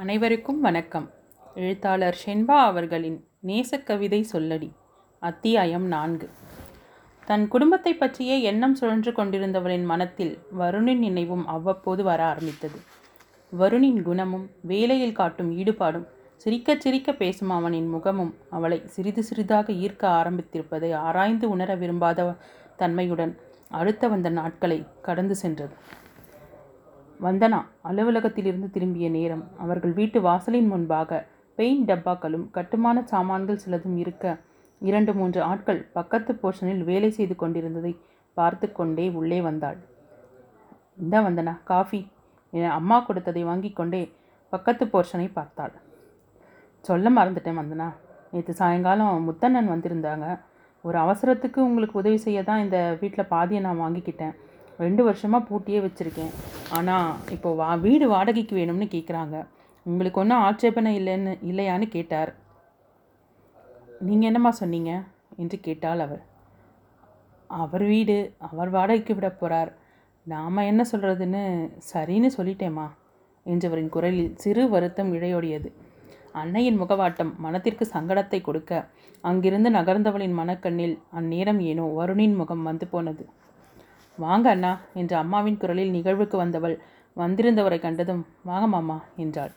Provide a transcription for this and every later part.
அனைவருக்கும் வணக்கம். எழுத்தாளர் ஷென்பா அவர்களின் நேசக்கவிதை சொல்லடி அத்தியாயம் நான்கு. தன் குடும்பத்தை பற்றியே எண்ணம் சுழன்று கொண்டிருந்தவளின் மனத்தில் வருணின் நினைவும் அவ்வப்போது வர ஆரம்பித்தது. வருணின் குணமும் வேலையில் காட்டும் ஈடுபாடும் சிரிக்கச் சிரிக்க பேசும் அவனின் முகமும் அவளை சிறிது சிறிதாக ஈர்க்க ஆரம்பித்திருப்பதை ஆராய்ந்து உணர விரும்பாத தன்மையுடன் அடுத்த வந்த நாட்களை கடந்து சென்றது. வந்தனா அலுவலகத்திலிருந்து திரும்பிய நேரம் அவர்கள் வீட்டு வாசலின் முன்பாக பெயிண்ட் டப்பாக்களும் கட்டுமான சாமான்கள் சிலதும் இருக்க இரண்டு மூன்று ஆட்கள் பக்கத்து போர்ஷனில் வேலை செய்து கொண்டிருந்ததை பார்த்து கொண்டே உள்ளே வந்தாள். இந்த வந்தனா காஃபி. என அம்மா கொடுத்ததை வாங்கி கொண்டே பக்கத்து போர்ஷனை பார்த்தாள். சொல்ல மறந்துட்டேன் வந்தனா. நேற்று சாயங்காலம் முத்தண்ணன் வந்திருந்தாங்க. ஒரு அவசரத்துக்கு உங்களுக்கு உதவி செய்ய தான் இந்த வீட்டில் பாதியை நான் வாங்கிக்கிட்டேன். ரெண்டு வருஷமாக பூட்டியே வச்சுருக்கேன். ஆனால் இப்போ வா வீடு வாடகைக்கு வேணும்னு கேட்குறாங்க உங்களுக்கு ஒன்றும் ஆட்சேபனை இல்லைன்னு இல்லையான்னு கேட்டார். நீங்கள் என்னம்மா சொன்னீங்க? என்று கேட்டாள் அவர். அவர் வீடு அவர் வாடகைக்கு விட போகிறார் நாம் என்ன சொல்கிறதுன்னு சரின்னு சொல்லிட்டேம்மா என்றவரின் குரலில் சிறு வருத்தம் இழையோடியது. அன்னையின் முகவாட்டம் மனத்திற்கு சங்கடத்தை கொடுக்க அங்கிருந்து நகர்ந்தவளின் மனக்கண்ணில் அந்நேரம் ஏனோ வருணின் முகம் வந்து போனது. வாங்க அண்ணா என்று அம்மாவின் குரலில் நிகழ்வுக்கு வந்தவள் வந்திருந்தவரை கண்டதும் வாங்க மாமா என்றாள்.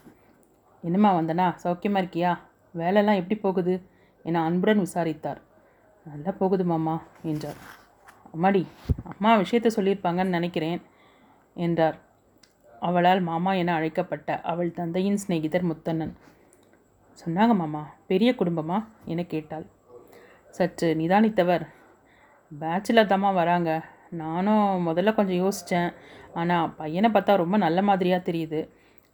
என்னம்மா வந்தனா? சௌக்கியமாக இருக்கியா? வேலைலாம் எப்படி போகுது? என அன்புடன் விசாரித்தார். நல்லா போகுது மாமா என்றார். அம்மாடி அம்மா விஷயத்த சொல்லியிருப்பாங்கன்னு நினைக்கிறேன் என்றார். அவளால் மாமா என அழைக்கப்பட்ட அவள் தந்தையின் சிநேகிதர் முத்தண்ணன். சொன்னாங்க மாமா பெரிய குடும்பமா? என கேட்டாள். சற்று நிதானித்தவர். பேச்சுலர் தாம்மா வராங்க. நானும் முதல்ல கொஞ்சம் யோசித்தேன் ஆனால் பையனை பார்த்தா ரொம்ப நல்ல மாதிரியாக தெரியுது.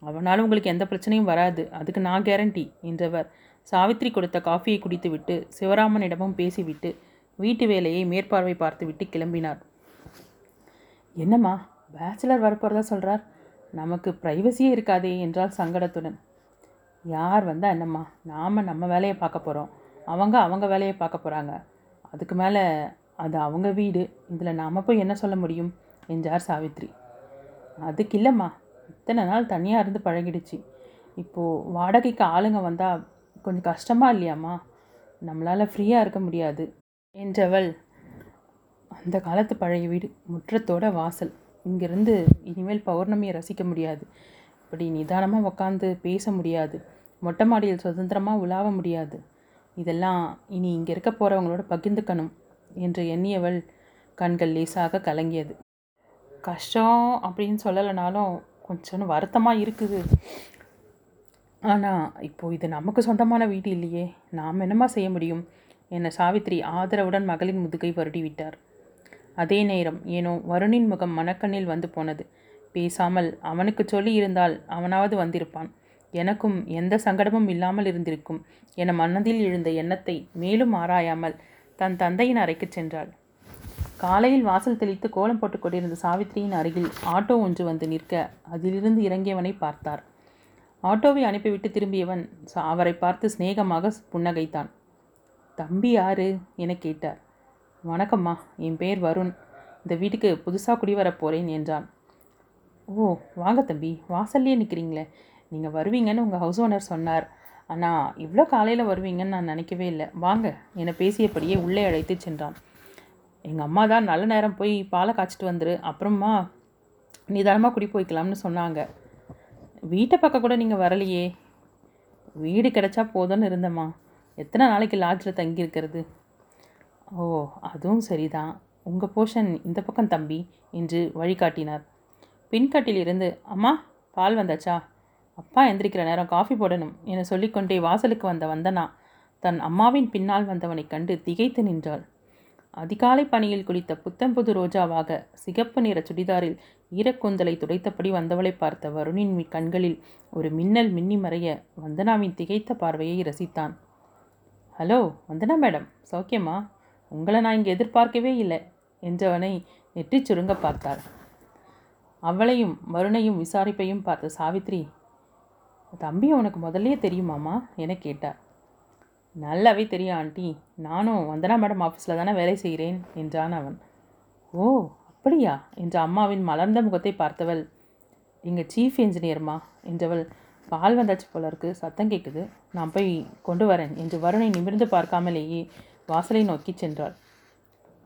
அவனால் உங்களுக்கு எந்த பிரச்சனையும் வராது. அதுக்கு நான் கேரண்டி என்றவர். சாவித்ரி கொடுத்த காஃபியை குடித்துவிட்டு சிவராமனிடமும் பேசிவிட்டு வீட்டு வேலையை மேற்பார்வை பார்த்துவிட்டு கிளம்பினார். என்னம்மா பேச்சுலர் வரப்போகிறதா சொல்கிறார் நமக்கு ப்ரைவசியே இருக்காதே என்றால் சங்கடத்துடன். யார் வந்தால் என்னம்மா? நாம் நம்ம வேலையை பார்க்க போகிறோம் அவங்க அவங்க வேலையை பார்க்க போகிறாங்க அதுக்கு மேலே அது அவங்க வீடு. இதில் நாம் போய் என்ன சொல்ல முடியும்? என்றார் சாவித்ரி. அதுக்கு இல்லைம்மா. இத்தனை நாள் தனியாக இருந்து பழகிடுச்சு. இப்போது வாடகைக்கு ஆளுங்க வந்தால் கொஞ்சம் கஷ்டமாக இல்லையாம்மா? நம்மளால் ஃப்ரீயாக இருக்க முடியாது. என்றவள் அந்த காலத்து பழைய வீடு முற்றத்தோட வாசல். இங்கிருந்து இனிமேல் பௌர்ணமியை ரசிக்க முடியாது. இப்படி நிதானமாக உட்காந்து பேச முடியாது. மொட்டை மாடியில் சுதந்திரமாக உலாவ முடியாது. இதெல்லாம் இனி இங்கே இருக்க போகிறவங்களோட பகிர்ந்துக்கணும். என்று எண்ணியவள் கண்கள் லேசாக கலங்கியது. கஷ்டம் அப்படின்னு சொல்லலைனாலும் கொஞ்சம் வருத்தமாக இருக்குது. ஆனால் இப்போது இது நமக்கு சொந்தமான வீடு இல்லையே. நாம் என்னமா செய்ய முடியும்? என சாவித்ரி ஆதரவுடன் மகளின் முதுகை வருடிவிட்டார் அதே நேரம் ஏனோ வருணின் முகம் மனக்கண்ணில் வந்து போனது. பேசாமல் அவனுக்கு சொல்லி இருந்தால் அவனாவது வந்திருப்பான். எனக்கும் எந்த சங்கடமும் இல்லாமல் இருந்திருக்கும். என மனதில் எழுந்த எண்ணத்தை மேலும் ஆராயாமல் தன் தந்தையின் அறைக்கு சென்றாள். காலையில் வாசல் தெளித்து கோலம் போட்டுக் கொண்டிருந்த சாவித்திரியின் அருகில் ஆட்டோ ஒன்று வந்து நிற்க அதிலிருந்து இறங்கியவனை பார்த்தார். ஆட்டோவை அனுப்பிவிட்டு திரும்பியவன் அவரை பார்த்து சிநேகமாக புன்னகைத்தான். தம்பி யாரு? என கேட்டார். வணக்கம்மா என் பேர் வருண். இந்த வீட்டுக்கு புதுசாக குடிவரப் போகிறேன் என்றான். ஓ வாங்க தம்பி வாசல்லையே நிற்கிறீங்களே நீங்கள் வருவீங்கன்னு உங்கள் ஹவுஸ் ஓனர் சொன்னார். ஆனால் இவ்வளோ காலையில் வருவீங்கன்னு நான் நினைக்கவே இல்லை. வாங்க என்னை பேசியபடியே உள்ளே அழைத்து சென்றான். எங்கள் அம்மா தான் நல்ல நேரம் போய் பாலை காய்ச்சிட்டு வந்துரு அப்புறமா நிதானமாக குடி போய்க்கலாம்னு சொன்னாங்க. வீட்டை பக்கம் கூட நீங்கள் வரலையே. வீடு கிடைச்சா போதும்னு இருந்தம்மா. எத்தனை நாளைக்கு லாட்ஜில் தங்கியிருக்கிறது? ஓ அதுவும் சரிதான். உங்கள் போர்ஷன் இந்த பக்கம் தம்பி என்று வழிகாட்டினார். பின்கட்டிலிருந்து அம்மா பால் வந்தாச்சா? அப்பா எந்திரிக்கிற நேரம் காஃபி போடணும் என சொல்லிக்கொண்டே வாசலுக்கு வந்த வந்தனா தன் அம்மாவின் பின்னால் வந்தவனை கண்டு திகைத்து நின்றாள். அதிகாலை பணியில் குளித்த புத்தம்புது ரோஜாவாக சிகப்பு நிற சுடிதாரில் ஈரக்கூந்தலை துடைத்தபடி வந்தவளை பார்த்த வருணின் கண்களில் ஒரு மின்னல் மின்னி மறைய வந்தனாவின் திகைத்த பார்வையை ரசித்தான். ஹலோ வந்தனா மேடம் சௌக்கியமா? உங்களை நான் இங்கே எதிர்பார்க்கவே இல்லை என்றவனை நெற்றிச் சுருங்க பார்த்தாள். அவளையும் வருணையும் விசாரிப்பையும் பார்த்த சாவித்ரி தம்பி உனக்கு முதல்லையே தெரியுமாமா என கேட்டார். நல்லாவே தெரியும் ஆண்டி. நானும் வந்தனா மேடம் ஆஃபீஸில் தானே வேலை செய்கிறேன் என்றான் அவன். ஓ அப்படியா? என்ற அம்மாவின் மலர்ந்த முகத்தை பார்த்தவள். எங்கள் சீஃப் இன்ஜினியர்மா என்றவள். பால் வந்தாச்சு போல இருக்கு சத்தம் கேட்குது நான் போய் கொண்டு வரேன் என்று வருணை நிமிர்ந்து பார்க்காமலேயே வாசலை நோக்கி சென்றாள்.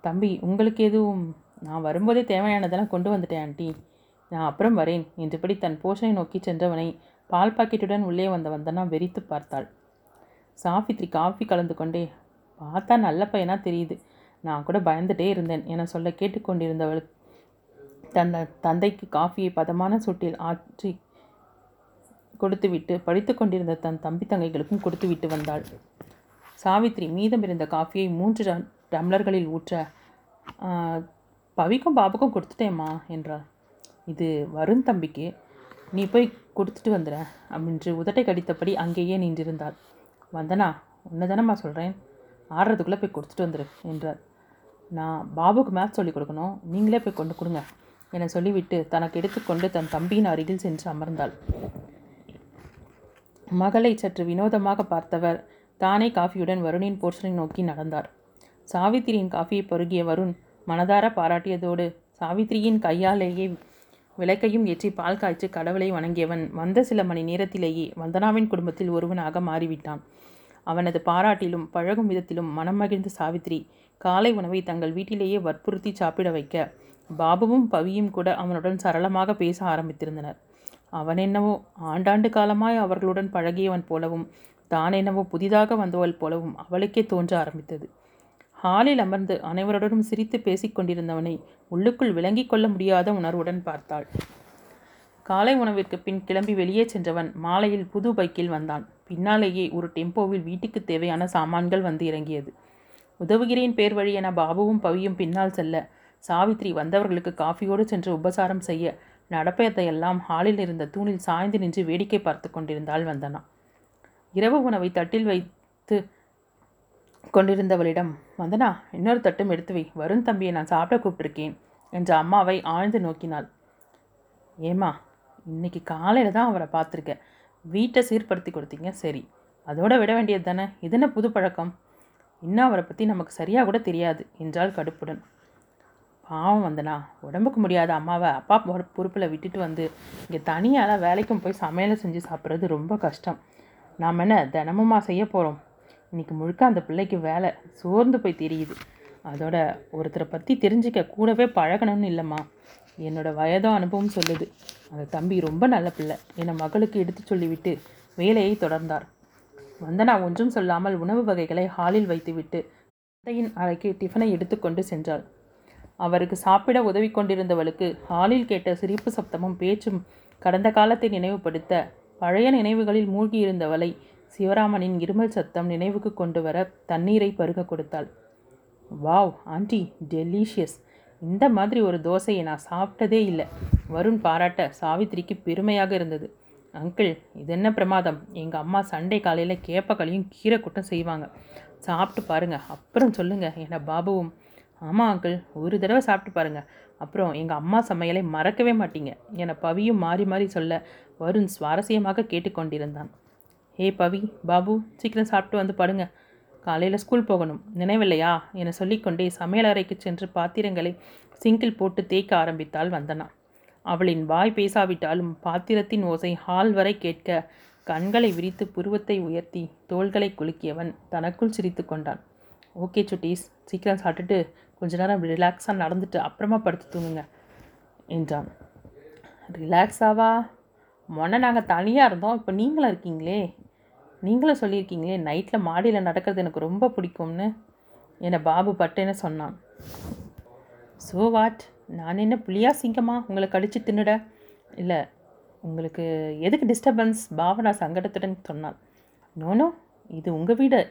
தம்பி உங்களுக்கு எதுவும் நான் வரும்போதே தேவையானதெல்லாம் கொண்டு வந்துட்டேன் ஆண்டி. நான் அப்புறம் வரேன் என்றபடி தன் போஷனை நோக்கி சென்றவனை பால் பாக்கெட்டுடன் உள்ளே வந்த வந்தனா வெறித்து பார்த்தாள். சாவித்ரி காஃபி கலந்து கொண்டே பார்த்தா நல்ல பையனாக தெரியுது. நான் கூட பயந்துட்டே இருந்தேன் என சொல்ல கேட்டுக்கொண்டிருந்தவள் தன் தந்தைக்கு காஃபியை பதமான சுட்டில் ஆற்றி கொடுத்துவிட்டு படித்து கொண்டிருந்த தன் தம்பி தங்கைகளுக்கும் கொடுத்துவிட்டு வந்தாள். சாவித்ரி மீதமிருந்த காஃபியை மூன்று டம்ளர்களில் ஊற்ற பவிக்கும் பாபுக்கும் கொடுத்துட்டேம்மா என்றாள். இது வருண் தம்பிக்கு நீ போய் கொடுத்துட்டு வந்துட அப்படின்று உதட்டை கடித்தபடி அங்கேயே நின்றிருந்தாள். வந்தனா உன்னை தானம்மா சொல்கிறேன் ஆடுறதுக்குள்ளே போய் கொடுத்துட்டு வந்துடு என்றார் நான் பாபுக்கு மேத்ஸ் சொல்லிக் கொடுக்கணும். நீங்களே போய் கொண்டு கொடுங்க என சொல்லிவிட்டு தனக்கு எடுத்துக்கொண்டு தன் தம்பியின் அருகில் சென்று அமர்ந்தாள். மகளை சற்று வினோதமாக பார்த்தவர் தானே காஃபியுடன் வருணின் போர்ஷனை நோக்கி நடந்தார். சாவித்திரியின் காஃபியை பருகிய வருண் மனதார பாராட்டியதோடு சாவித்திரியின் கையாலேயே விளக்கையும் ஏற்றி பால் காய்ச்சி கடவுளை வணங்கியவன் வந்த சில மணி நேரத்திலேயே வந்தனாவின் குடும்பத்தில் ஒருவனாக மாறிவிட்டான். அவனது பாராட்டிலும் பழகும் விதத்திலும் மனம் மகிழ்ந்த சாவித்திரி காலை உணவை தங்கள் வீட்டிலேயே வற்புறுத்தி சாப்பிட வைக்க பாபுவும் பவியும் கூட அவனுடன் சரளமாக பேச ஆரம்பித்திருந்தனர். அவன் என்னவோ ஆண்டாண்டு காலமாய் அவர்களுடன் பழகியவன் போலவும் தான் என்னவோ புதிதாக வந்தவள் போலவும் அவளுக்கே தோன்ற ஆரம்பித்தது. ஹாலில் அமர்ந்து அனைவருடனும் சிரித்து பேசிக் கொண்டிருந்தவனை உள்ளுக்குள் விளங்கிக் கொள்ள முடியாத உணர்வுடன் பார்த்தாள். காலை உணவிற்கு பின் கிளம்பி வெளியே சென்றவன் மாலையில் புது பைக்கில் வந்தான். பின்னாலேயே ஒரு டெம்போவில் வீட்டுக்கு தேவையான சாமான்கள் வந்து இறங்கியது. உதவுகிறேன் பேர் வழி என பாபுவும் பவியும் பின்னால் செல்ல சாவித்ரி வந்தவர்களுக்கு காஃபியோடு சென்று உபசாரம் செய்ய நடப்பதையெல்லாம் ஹாலில் இருந்த தூணில் சாய்ந்து நின்று வேடிக்கை பார்த்து கொண்டிருந்தாள் வந்தனா. இரவு உணவை தட்டில் வைத்து கொண்டிருந்தவளிடம் வந்தனா இன்னொரு தட்டும் எடுத்து வை வருண் தம்பியை நான் சாப்பிட கூப்பிட்டுருக்கேன் என்ற அம்மாவை ஆழ்ந்து நோக்கினாள். ஏம்மா இன்னைக்கு காலையில் தான் அவரை பார்த்துருக்கேன் வீட்டை சீர்படுத்தி கொடுத்தீங்க. சரி அதோட விட வேண்டியது தானே? இது என்ன புது பழக்கம்? இன்னும் அவரை பற்றி நமக்கு சரியாக கூட தெரியாது என்றால் கடுப்புடன். பாவம் வந்தனா உடம்புக்கு முடியாத அம்மாவை அப்பா பொறுப்பில் விட்டுட்டு வந்து இங்கே தனியால் வேலைக்கும் போய் சமையலை செஞ்சு சாப்பிட்றது ரொம்ப கஷ்டம். நாம் என்ன தினமுமா செய்ய போகிறோம் இன்றைக்கி முழுக்க அந்த பிள்ளைக்கு வேலை சோர்ந்து போய் தெரியுது. அதோட ஒருத்தரை பற்றி தெரிஞ்சுக்க கூடவே பழகணும்னு இல்லைம்மா. என்னோட வயதோ அனுபவம் சொல்லுது. அந்த தம்பி ரொம்ப நல்ல பிள்ளை. என்னை மகளுக்கு எடுத்து சொல்லிவிட்டு வேலையை தொடர்ந்தார். வந்தனா ஒன்றும் சொல்லாமல் உணவு வகைகளை ஹாலில் வைத்துவிட்டு தந்தையின் அறைக்கு டிஃபனை எடுத்துக்கொண்டு சென்றாள். அவருக்கு சாப்பிட உதவி கொண்டிருந்தவளுக்கு ஹாலில் கேட்ட சிரிப்பு சப்தமும் பேச்சும் கடந்த காலத்தை நினைவுபடுத்த பழைய நினைவுகளில் மூழ்கியிருந்தவளை சிவராமனின் இருமல் சத்தம் நினைவுக்கு கொண்டு வர தண்ணீரை பருக கொடுத்தாள். Wow aunty delicious. இந்த மாதிரி ஒரு தோசையை நான் சாப்பிட்டதே இல்லை. வருண் பாராட்ட சாவித்திரிக்கு பெருமையாக இருந்தது. அங்கிள் இது என்ன பிரமாதம்? எங்கள் அம்மா சண்டே காலையில் கேப்பக்களையும் கீரை கூட்டம் செய்வாங்க. சாப்பிட்டு பாருங்கள் அப்புறம் சொல்லுங்கள் என பாபுவும். ஆமாம் அங்கிள் ஒரு தடவை சாப்பிட்டு பாருங்கள் அப்புறம் எங்கள் அம்மா சமையலை மறக்கவே மாட்டீங்க என பவியும் மாறி மாறி சொல்ல வருண் சுவாரஸ்யமாக கேட்டுக்கொண்டிருந்தான். ஏ பவி பாபு சீக்கிரம் சாப்பிட்டு வந்து படுங்க. காலையில் ஸ்கூல் போகணும். நினைவில்லையா? என சொல்லிக்கொண்டே சமையலறைக்கு சென்று பாத்திரங்களை சிங்கில் போட்டு தேய்க்க ஆரம்பித்தாள் வந்தனா. அவளின் வாய் பேசாவிட்டாலும் பாத்திரத்தின் ஓசை ஹால் வரை கேட்க கண்களை விரித்து புருவத்தை உயர்த்தி தோள்களை குலுக்கியவன் தனக்குள் சிரித்து கொண்டான். ஓகே சுட்டீஸ் சீக்கிரம் சாப்பிட்டுட்டு கொஞ்ச நேரம் ரிலாக்ஸாக நடந்துட்டு அப்புறமா படுத்து தூங்குங்க என்றான். ரிலாக்ஸாவா மொன்ன நாங்கள் தனியாக இருந்தோம். இப்போ நீங்களாக இருக்கீங்களே? நீங்களும் சொல்லியிருக்கீங்களே நைட்டில் மாடியில் நடக்கிறது எனக்கு ரொம்ப பிடிக்கும்னு. என்னை பாபு பட்டேன்னு சொன்னான். ஸோ வாட் நான் என்ன புளியா சிங்கமா? உங்களை கடிச்சு தின்னுட? இல்லை உங்களுக்கு எதுக்கு டிஸ்டர்பன்ஸ் பாவனா சங்கடத்துடன் சொன்னான். நோனோ இது உங்கள் வீடு.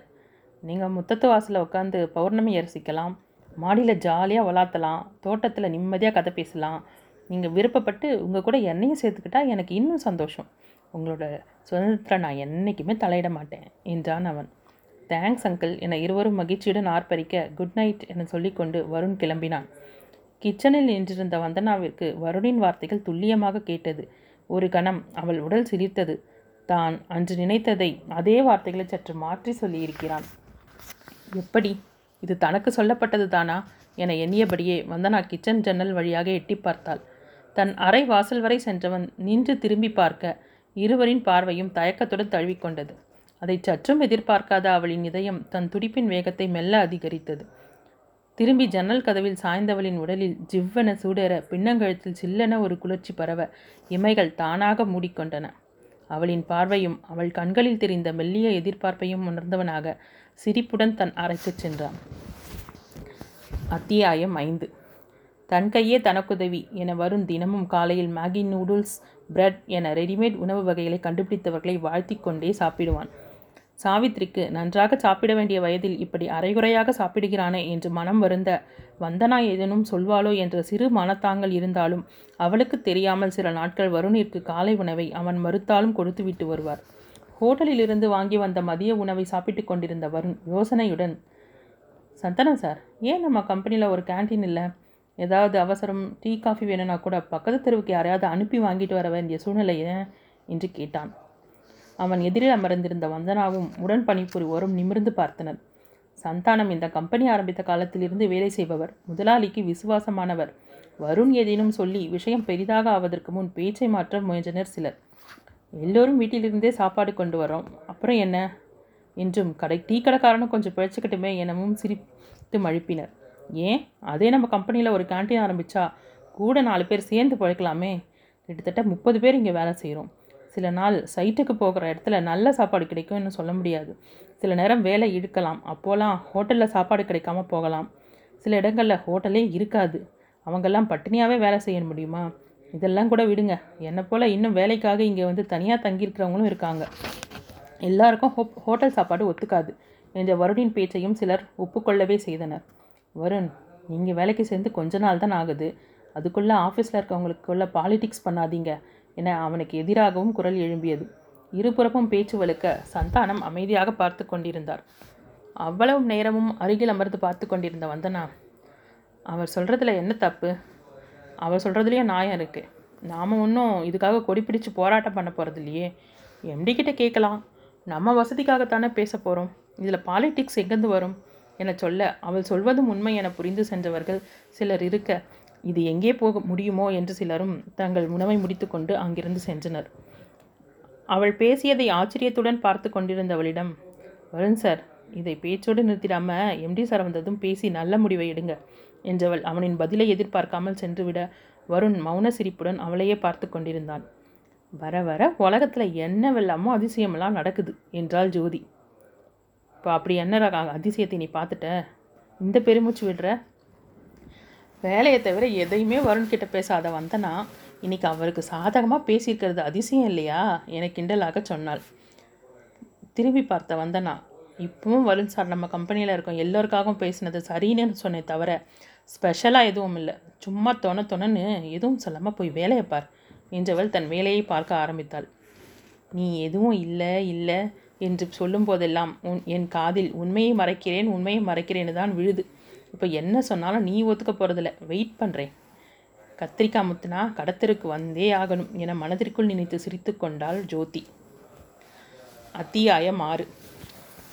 நீங்கள் முத்தத்து வாசலில் உட்காந்து பௌர்ணமி ரசிக்கலாம் மாடியில் ஜாலியாக வளர்த்தலாம் தோட்டத்தில் நிம்மதியாக கதை பேசலாம். நீங்கள் விருப்பப்பட்டு உங்கள் கூட என்னையும் சேர்த்துக்கிட்டா எனக்கு இன்னும் சந்தோஷம். உங்களோட சுதந்திரத்தில் நான் என்றைக்குமே தலையிட மாட்டேன் என்றான் அவன். தேங்க்ஸ் அங்கிள் என இருவரும் மகிழ்ச்சியுடன் ஆர்ப்பரிக்க குட் நைட் என சொல்லிக்கொண்டு வருண் கிளம்பினான். கிச்சனில் நின்றிருந்த வந்தனாவிற்கு வருணின் வார்த்தைகள் துல்லியமாக கேட்டது. ஒரு கணம் அவள் உடல் சிரித்தது தான் அன்று நினைத்ததை அதே வார்த்தைகளை சற்று மாற்றி சொல்லியிருக்கிறான். எப்படி? இது தனக்கு சொல்லப்பட்டது தானா? என எண்ணியபடியே வந்தனா கிச்சன் ஜன்னல் வழியாக எட்டி பார்த்தாள். தன் அறை வாசல் வரை சென்றவன் நின்று திரும்பி பார்க்க இருவரின் பார்வையும் தயக்கத்துடன் தழுவிக்கொண்டது. அதை சற்றும் எதிர்பார்க்காத அவளின் இதயம் தன் துடிப்பின் வேகத்தை மெல்ல அதிகரித்தது. திரும்பி ஜன்னல் கதவில் சாய்ந்தவளின் உடலில் ஜிவ்வென சூடேற பின்னங்கழுத்தில் சில்லென ஒரு குளிர்ச்சி பரவ இமைகள் தானாக மூடிக்கொண்டன. அவளின் பார்வையும் அவள் கண்களில் தெரிந்த மெல்லிய எதிர்பார்ப்பையும் உணர்ந்தவனாக சிரிப்புடன் தன் அறைக்குச் சென்றான். அத்தியாயம் ஐந்து. தன் கையே தனக்குதவி என வரும் தினமும் காலையில் மேகி நூடுல்ஸ் பிரெட் என ரெடிமேட் உணவு வகைகளை கண்டுபிடித்தவர்களை வாழ்த்தி கொண்டே சாப்பிடுவான். சாவித்ரிக்கு நன்றாக சாப்பிட வேண்டிய வயதில் இப்படி அரைகுறையாக சாப்பிடுகிறானே என்று மனம் வருந்த வந்தனா ஏதேனும் சொல்வாளோ என்ற சிறு மனத்தாங்கள் இருந்தாலும் அவளுக்கு தெரியாமல் சில நாட்கள் வருணிற்கு காலை உணவை அவன் மறுத்தாலும் கொடுத்து விட்டு வருவார். ஹோட்டலிலிருந்து வாங்கி வந்த மதிய உணவை சாப்பிட்டு கொண்டிருந்த வருண் யோசனையுடன் சந்தனம் சார் ஏன் நம்ம கம்பெனியில் ஒரு கேன்டீன் இல்லை? ஏதாவது அவசரம் டீ காஃபி வேணும்னா கூட பக்கத்து தெருவுக்கு யாரையாவது அனுப்பி வாங்கிட்டு வர வேண்டிய சூழ்நிலை என்று கேட்டான். அவன் எதிரில் அமர்ந்திருந்த வந்தனாவும் உடன் பணிபுரிவோரும் நிமிர்ந்து பார்த்தனர். சந்தானம் இந்த கம்பெனி ஆரம்பித்த காலத்திலிருந்து வேலை செய்பவர் முதலாளிக்கு விசுவாசமானவர். வருண் ஏதேனும் சொல்லி விஷயம் பெரிதாக ஆவதற்கு முன் பேச்சை மாற்ற முயன்றனர் சிலர். எல்லோரும் வீட்டிலிருந்தே சாப்பாடு கொண்டு வரோம். அப்புறம் என்ன? என்றும் கடை டீ கடைக்காரனும் கொஞ்சம் பிழைச்சிக்கட்டுமே எனவும் சிரித்து மழுப்பினர். ஏன்? அதே நம்ம கம்பெனியில் ஒரு கேன்டீன் ஆரம்பித்தா கூட நாலு பேர் சேர்ந்து பழைக்கலாமே. கிட்டத்தட்ட முப்பது பேர் இங்கே வேலை செய்கிறோம் சில நாள் சைட்டுக்கு போகிற இடத்துல நல்ல சாப்பாடு கிடைக்கும்னு சொல்ல முடியாது. சில நேரம் வேலை இழுக்கலாம். அப்போலாம் ஹோட்டலில் சாப்பாடு கிடைக்காம போகலாம். சில இடங்களில் ஹோட்டலே இருக்காது. அவங்கெல்லாம் பட்டினியாகவே வேலை செய்ய முடியுமா? இதெல்லாம் கூட விடுங்க. என்னை போல் இன்னும் வேலைக்காக இங்கே வந்து தனியாக தங்கியிருக்கிறவங்களும் இருக்காங்க. எல்லாருக்கும் ஹோ ஹோட்டல் சாப்பாடு ஒத்துக்காது. என்ற வருடின் பேச்சையும் சிலர் ஒப்புக்கொள்ளவே செய்தனர். வருண் நீங்கள் வேலைக்கு சேர்ந்து கொஞ்ச நாள் தான் ஆகுது. அதுக்குள்ளே ஆஃபீஸில் இருக்கவங்களுக்குள்ள பாலிடிக்ஸ் பண்ணாதீங்க. என அவனுக்கு எதிராகவும் குரல் எழும்பியது. இருபுறமும் பேச்சு வலுக்க சந்தானம் அமைதியாக பார்த்து கொண்டிருந்தார். அவ்வளவு நேரமும் அருகில் அமர்ந்து பார்த்து கொண்டிருந்த வந்தனா அவர் சொல்கிறதுல என்ன தப்பு? அவர் சொல்கிறதுலையும் நியாயம் இருக்குது நாம் ஒன்றும் இதுக்காக கொடிப்பிடிச்சு போராட்டம் பண்ண போகிறது இல்லையே. எம்டி கிட்ட கேட்கலாம். நம்ம வசதிக்காகத்தானே பேச போகிறோம் இதில் பாலிடிக்ஸ் எங்கேருந்து வரும்? என சொல்ல அவள் சொல்வதும் உண்மை என புரிந்து சென்றவர்கள் சிலர் இருக்க இது எங்கே போக முடியுமோ என்று சிலரும் தங்கள் உணவை முடித்துக்கொண்டு அங்கிருந்து சென்றனர். அவள் பேசியதை ஆச்சரியத்துடன் பார்த்து கொண்டிருந்தவளிடம் வருண் சார் இதை பேச்சோடு நிறுத்திடாம எம்டி சார் வந்ததும் பேசி நல்ல முடிவை எடுங்க என்றவள் அவனின் பதிலை எதிர்பார்க்காமல் சென்றுவிட வருண் மௌன சிரிப்புடன் அவளையே பார்த்து கொண்டிருந்தான். வர வர உலகத்தில் என்ன வெல்லாமோ அதிசயமெல்லாம் நடக்குது என்றாள் ஜோதி. இப்போ அப்படி என்ன அதிசயத்தை நீ பார்த்துட்ட? இந்த பெருமூச்சு விடுற? வேலையை தவிர எதையுமே வருண்கிட்ட பேசாத வந்தனா இன்னைக்கு அவருக்கு சாதகமாக பேசியிருக்கிறது அதிசயம் இல்லையா? என கிண்டலாக சொன்னாள். திரும்பி பார்த்த வந்தனா இப்பவும் வருண் சார் நம்ம கம்பெனியில் இருக்கோம் எல்லோருக்காகவும் பேசினது சரின்னு சொன்னே தவிர ஸ்பெஷலாக எதுவும் இல்லை. சும்மா தொண தொணன்னு எதுவும் சொல்லாமல் போய் வேலையை பார் என்றவள் தன் வேலையை பார்க்க ஆரம்பித்தாள். நீ எதுவும் இல்லை இல்லை என்று சொல்லும் போதெல்லாம் உன் என் காதில் உண்மையை மறைக்கிறேன் உண்மையை மறைக்கிறேன்னு தான் விழுது. இப்போ என்ன சொன்னாலும் நீ ஒத்துக்க போகிறதில்ல வெயிட் பண்ணுறேன் கத்திரிக்காய் முத்துனா கடத்தருக்கு வந்தே ஆகணும் என மனதிற்குள் நினைத்து சிரித்து கொண்டாள் ஜோதி. அத்தியாயம் ஆறு.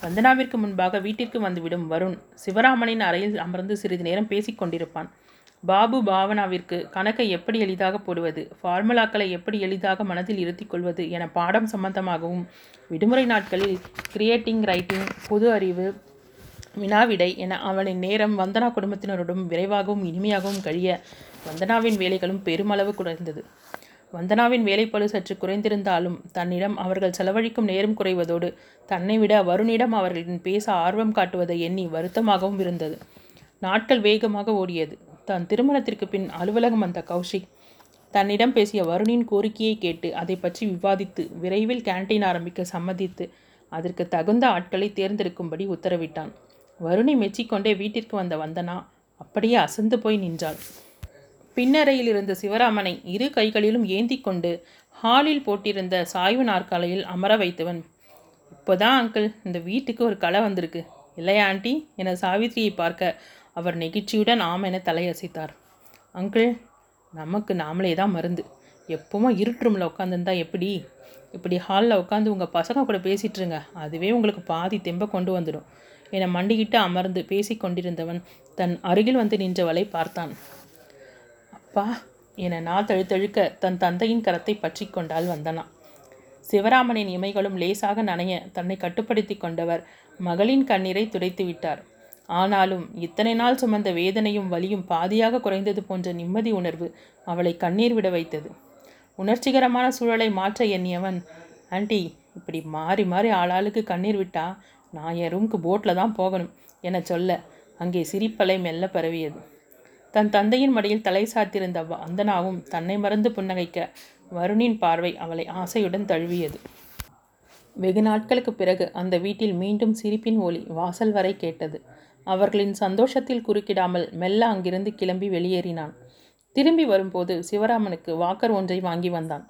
வந்தனாவிற்கு முன்பாக வீட்டிற்கு வந்துவிடும் வருண் சிவராமனின் அறையில் அமர்ந்து சிறிது நேரம் பேசிக்கொண்டிருப்பான் பாபு பாவனாவிற்கு கணக்கை எப்படி எளிதாக போடுவது? ஃபார்முலாக்களை எப்படி எளிதாக மனதில் இருத்திக் கொள்வது என பாடம் சம்பந்தமாகவும் விடுமுறை நாட்களில் கிரியேட்டிங் ரைட்டிங் பொது அறிவு வினாவிடை என அவளின் நேரம் வந்தனா குடும்பத்தினருடன் விரைவாகவும் இனிமையாகவும் கழிய வந்தனாவின் வேலைகளும் பெருமளவு குறைந்தது. வந்தனாவின் வேலைப்பழு சற்று குறைந்திருந்தாலும் தன்னிடம் அவர்கள் செலவழிக்கும் நேரம் குறைவதோடு தன்னை விட வருணிடம் அவர்களின் பேச ஆர்வம் காட்டுவதை எண்ணி வருத்தமாகவும் இருந்தது. நாட்கள் வேகமாக ஓடியது. தான் திருமணத்திற்கு பின் அலுவலகம் வந்த கௌஷிக் தன்னிடம் பேசிய வருணின் கோரிக்கையை கேட்டு அதை பற்றி விவாதித்து விரைவில் கேன்டீன் ஆரம்பிக்க சம்மதித்து அதற்கு தகுந்த ஆட்களை தேர்ந்தெடுக்கும்படி உத்தரவிட்டான். வருணை மெச்சிக்கொண்டே வீட்டிற்கு வந்த வந்தனா அப்படியே அசந்து போய் நின்றாள். பின்னறையில் இருந்த சிவராமனை இரு கைகளிலும் ஏந்தி கொண்டு ஹாலில் போட்டிருந்த சாய்வு நாற்காலையில் அமர வைத்தவன் இப்போதான் அங்கிள் இந்த வீட்டுக்கு ஒரு களை வந்திருக்கு. இல்லையா ஆண்டி? என சாவித்ரியை பார்க்க அவர் நெகிழ்ச்சியுடன் ஆம் என தலையசைத்தார். அங்கிள் நமக்கு நாமளே தான் மருந்து. எப்பவும் இருட்டு ரூமில் உட்காந்துருந்தா எப்படி? இப்படி ஹாலில் உட்காந்து உங்கள் பசங்க கூட பேசிகிட்ருங்க அதுவே உங்களுக்கு பாதி தெம்ப கொண்டு வந்துடும். என மண்டிக்கிட்டு அமர்ந்து பேசி கொண்டிருந்தவன் தன் அருகில் வந்து நின்றவளை பார்த்தான். அப்பா என நான் தழுத்தழுக்க தன் தந்தையின் கரத்தை பற்றி கொண்டால் வந்தனா. சிவராமனின் இமைகளும் லேசாக நனைய தன்னை கட்டுப்படுத்தி கொண்டவர் மகளின் கண்ணீரை துடைத்து விட்டார். ஆனாலும் இத்தனை நாள் சுமந்த வேதனையும் வலியும் பாதியாக குறைந்தது போன்ற நிம்மதி உணர்வு அவளை கண்ணீர் விட வைத்தது. உணர்ச்சிகரமான சூழலை மாற்ற எண்ணியவன் ஆண்டி இப்படி மாறி மாறி ஆளாளுக்கு கண்ணீர் விட்டா நான் என் ரூம்க்கு போட்டில் தான் போகணும் என சொல்ல அங்கே சிரிப்பலை மெல்ல பரவியது. தன் தந்தையின் மடியில் தலை சாத்திருந்த வந்தனாவும் தன்னை மறந்து புன்னகைக்க வருணின் பார்வை அவளை ஆசையுடன் தழுவியது. வெகு நாட்களுக்கு பிறகு அந்த வீட்டில் மீண்டும் சிரிப்பின் ஒலி வாசல் வரை கேட்டது. அவர்களின் சந்தோஷத்தில் குறுக்கிடாமல் மெல்ல அங்கிருந்து கிளம்பி வெளியேறினான். திரும்பி வரும்போது சிவராமனுக்கு வாக்கர் ஒன்றை வாங்கி வந்தான்.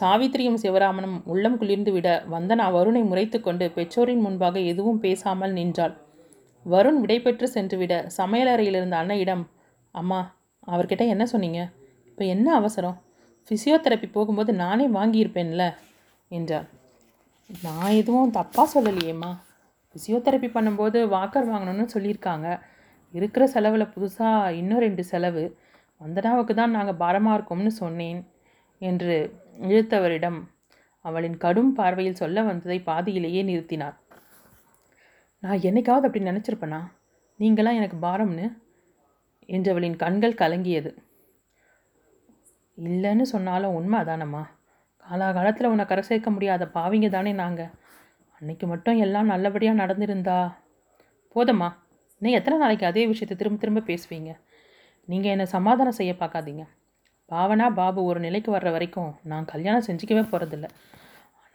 சாவித்திரியும் சிவராமனும் உள்ளம் குளிர்ந்து விட வந்தனா வருணை முறைத்து கொண்டு பெற்றோரின் முன்பாக எதுவும் பேசாமல் நின்றாள். வருண் விடைபெற்று சென்றுவிட சமையலறையில் இருந்த அன்னையிடம் அம்மா அவர்கிட்ட என்ன சொன்னீங்க? இப்போ என்ன அவசரம்? ஃபிசியோதெரப்பி போகும்போது நானே வாங்கியிருப்பேன்ல என்றார் நான் எதுவும் தப்பாக சொல்லலையேம்மா. ஃபிசியோதெரப்பி பண்ணும்போது வாக்கர் வாங்கணும்னு சொல்லியிருக்காங்க. இருக்கிற செலவில் புதுசாக இன்னும் ரெண்டு செலவு. வந்தனாவுக்கு தான் நாங்கள் பாரமாக இருக்கோம்னு சொன்னேன் என்று இழுத்தவரிடம் அவளின் கடும் பார்வையில் சொல்ல வந்ததை பாதியிலேயே நிறுத்தினார். நான் என்னைக்காவது அப்படி நினச்சிருப்பேனா? நீங்களாம் எனக்கு பாரம்னு என்றவளின் கண்கள் கலங்கியது. இல்லைன்னு சொன்னாலும் உண்மை அதானம்மா காலாகாலத்தில் உன்னை கரை சேர்க்க முடியாத பாவிங்க தானே நாங்கள் அன்னைக்கு மட்டும் எல்லாம் நல்லபடியாக நடந்திருந்தா? போதம்மா. இன்னும் எத்தனை நாளைக்கு அதே விஷயத்தை திரும்ப திரும்ப பேசுவீங்க? நீங்கள் என்னை சமாதானம் செய்ய பார்க்காதீங்க. பாவனா பாபு ஒரு நிலைக்கு வர்ற வரைக்கும் நான் கல்யாணம் செஞ்சுக்கவே போகிறதில்ல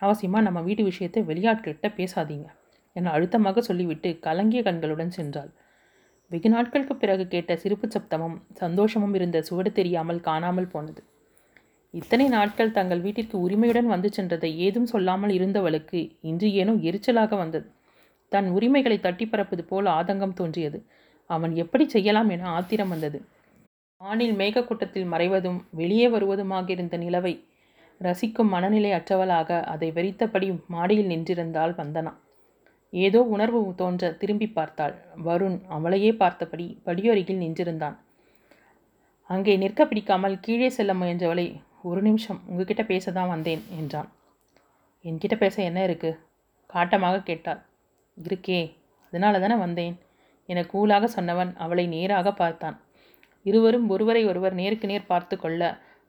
அவசியமாக நம்ம வீட்டு விஷயத்தை வெளியாட்கள்கிட்ட பேசாதீங்க. என அழுத்தமாக சொல்லிவிட்டு கலங்கிய கண்களுடன் சென்றாள். வெகு நாட்களுக்கு பிறகு கேட்ட சிரிப்பு சப்தமும் சந்தோஷமும் இருந்த சுவடு தெரியாமல் காணாமல் போனது. இத்தனை நாட்கள் தங்கள் வீட்டிற்கு உரிமையுடன் வந்து சென்றதை ஏதும் சொல்லாமல் இருந்தவளுக்கு இன்று ஏனோ எரிச்சலாக வந்தது. தன் உரிமைகளை தட்டி பறப்பது போல் ஆதங்கம் தோன்றியது. அவன் எப்படி செய்யலாம் என ஆத்திரம் வந்தது. வானில் மேகக்கூட்டத்தில் மறைவதும் வெளியே வருவதுமாக இருந்த நிலவை ரசிக்கும் மனநிலை அற்றவளாக அதை வெறித்தபடி மாடியில் நின்றிருந்தாள் வந்தனா. ஏதோ உணர்வு தோன்ற திரும்பி பார்த்தாள். வருண் அவளையே பார்த்தபடி படியொருகில் நின்றிருந்தான். அங்கே நிற்க பிடிக்காமல் கீழே செல்ல முயன்றவளை ஒரு நிமிஷம் உங்ககிட்ட பேச தான் வந்தேன் என்றான். என்கிட்ட பேச என்ன இருக்கு? காட்டமாக கேட்டாள். இருக்கே அதனால தானே வந்தேன் என கூலாக சொன்னவன் அவளை நேராக பார்த்தான். இருவரும் ஒருவரை ஒருவர் நேருக்கு நேர் பார்த்து கொள்ள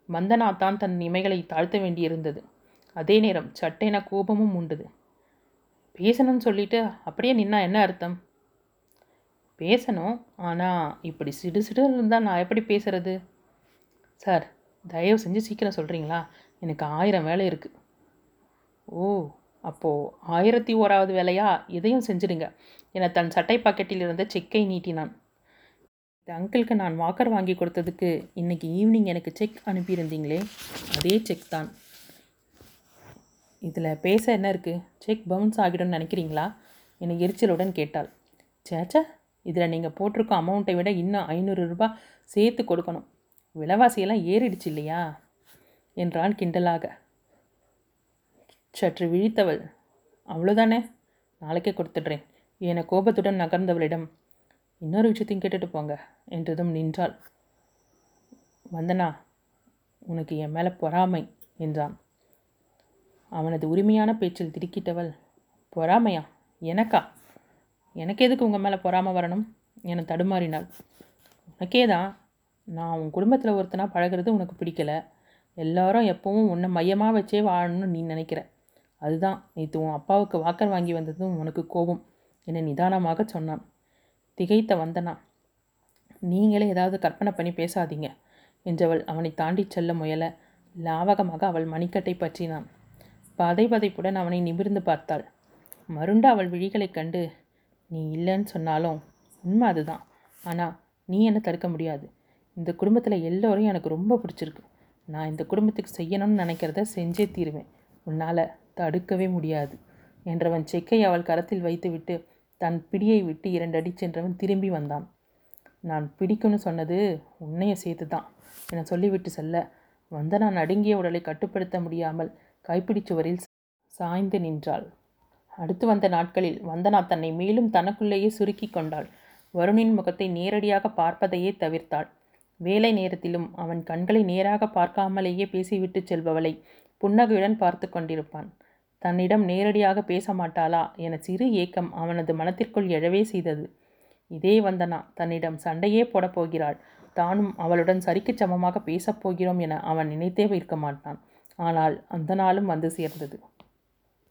வந்தனா தான் தன் இமைகளை தாழ்த்த வேண்டியிருந்தது. அதே நேரம் சட்டென கோபமும் உண்டுது. பேசணும்னு சொல்லிட்டு அப்படியே நின்னா என்ன அர்த்தம்? பேசணும் ஆனால் இப்படி சிடு சிடு இருந்தால் நான் எப்படி பேசுறது? சார் தயவு செஞ்சு சீக்கிரம் சொல்கிறீங்களா எனக்கு ஆயிரம் வேலை இருக்குது ஓ அப்போது ஆயிரத்தி ஓராவது வேலையா? இதையும் செஞ்சிடுங்க. என தன் சட்டை பாக்கெட்டில் இருந்த செக்கை நீட்டினான். இந்த அங்கிளுக்கு நான் வாக்கர் வாங்கி கொடுத்ததுக்கு இன்றைக்கி ஈவினிங் எனக்கு செக் அனுப்பியிருந்தீங்களே? அதே செக் தான். இதில் பேச என்ன இருக்குது செக் பவுன்ஸ் ஆகிடும்னு நினைக்கிறீங்களா? என எரிச்சலுடன் கேட்டாள். சேச்சா இதில் நீங்கள் போட்டிருக்க அமௌண்ட்டை விட இன்னும் ஐநூறு ரூபாய் சேர்த்து கொடுக்கணும். விலைவாசியெல்லாம் ஏறிடுச்சு இல்லையா? என்றான் கிண்டலாக. சற்று விழித்தவள். அவ்வளோதானே நாளைக்கே கொடுத்துட்றேன். என கோபத்துடன் நகர்ந்தவளிடம் இன்னொரு விஷயத்தையும் கேட்டுட்டு போங்க என்றதும் நின்றாள். வந்தனா உனக்கு என் மேலே பொறாமை என்றான். அவனது உரிமையான பேச்சில் திடுக்கிட்டவள் பொறாமையா? எனக்கா? எனக்கு எதுக்கு உங்கள் மேலே பொறாமை வரணும்? என தடுமாறினாள். உனக்கே தான் நான் உன் குடும்பத்தில் ஒருத்தனாக பழகிறது உனக்கு பிடிக்கல. எல்லாரும் எப்பவும் உன்னை மையமாக வச்சே வாழணும்னு நீ நினைக்கிற. அதுதான் நேற்று உன் அப்பாவுக்கு வாக்கர் வாங்கி வந்ததும் உனக்கு கோபம். என்னை நிதானமாக சொன்னான். திகைத்த வந்தனா நீங்களே ஏதாவது கற்பனை பண்ணி பேசாதீங்க என்றவள் அவனை தாண்டி செல்ல முயல. லாவகமாக அவள் மணிக்கட்டை பற்றினான். பதை பதைப்புடன் அவனை நிமிர்ந்து பார்த்தாள். மருண்ட அவள் விழிகளைக் கண்டு நீ இல்லைன்னு சொன்னாலும் உண்மை அதுதான். ஆனால் நீ என்ன தடுக்க முடியாது. இந்த குடும்பத்தில் எல்லோரையும் எனக்கு ரொம்ப பிடிச்சிருக்கு. நான் இந்த குடும்பத்துக்கு செய்யணும்னு நினைக்கிறத செஞ்சே தீருவேன். உன்னால் தடுக்கவே முடியாது. என்றவன் செக்கை அவள் கரத்தில் வைத்துவிட்டு தன் பிடியை விட்டு இரண்டு அடி சென்றவன் திரும்பி வந்தான். நான் பிடிக்கும்னு சொன்னது உன்னைய சேர்த்து தான் என சொல்லிவிட்டு செல்ல வந்த நான் நடுங்கிய உடலை கட்டுப்படுத்த முடியாமல் கைப்பிடிச்சுவரில் சாய்ந்து நின்றாள். அடுத்து வந்த நாட்களில் வந்தனா தன்னை மேலும் தனக்குள்ளேயே சுருக்கி கொண்டாள். வருணின் முகத்தை நேரடியாக பார்ப்பதையே தவிர்த்தாள். வேலை நேரத்திலும் அவன் கண்களை நேராக பார்க்காமலேயே பேசிவிட்டு செல்பவளை புன்னகையுடன் பார்த்து கொண்டிருப்பான். தன்னிடம் நேரடியாக பேச மாட்டாளா என சிறு ஏக்கம் அவனது மனத்திற்குள் எழவே செய்தது. இதே வந்தனா தன்னிடம் சண்டையே போடப் போகிறாள். தானும் அவளுடன் சரிக்குச் சமமாக பேசப் போகிறோம் என அவன் நினைத்தே இருக்க மாட்டான். ஆனால் அந்த நாளும் வந்து சேர்ந்தது.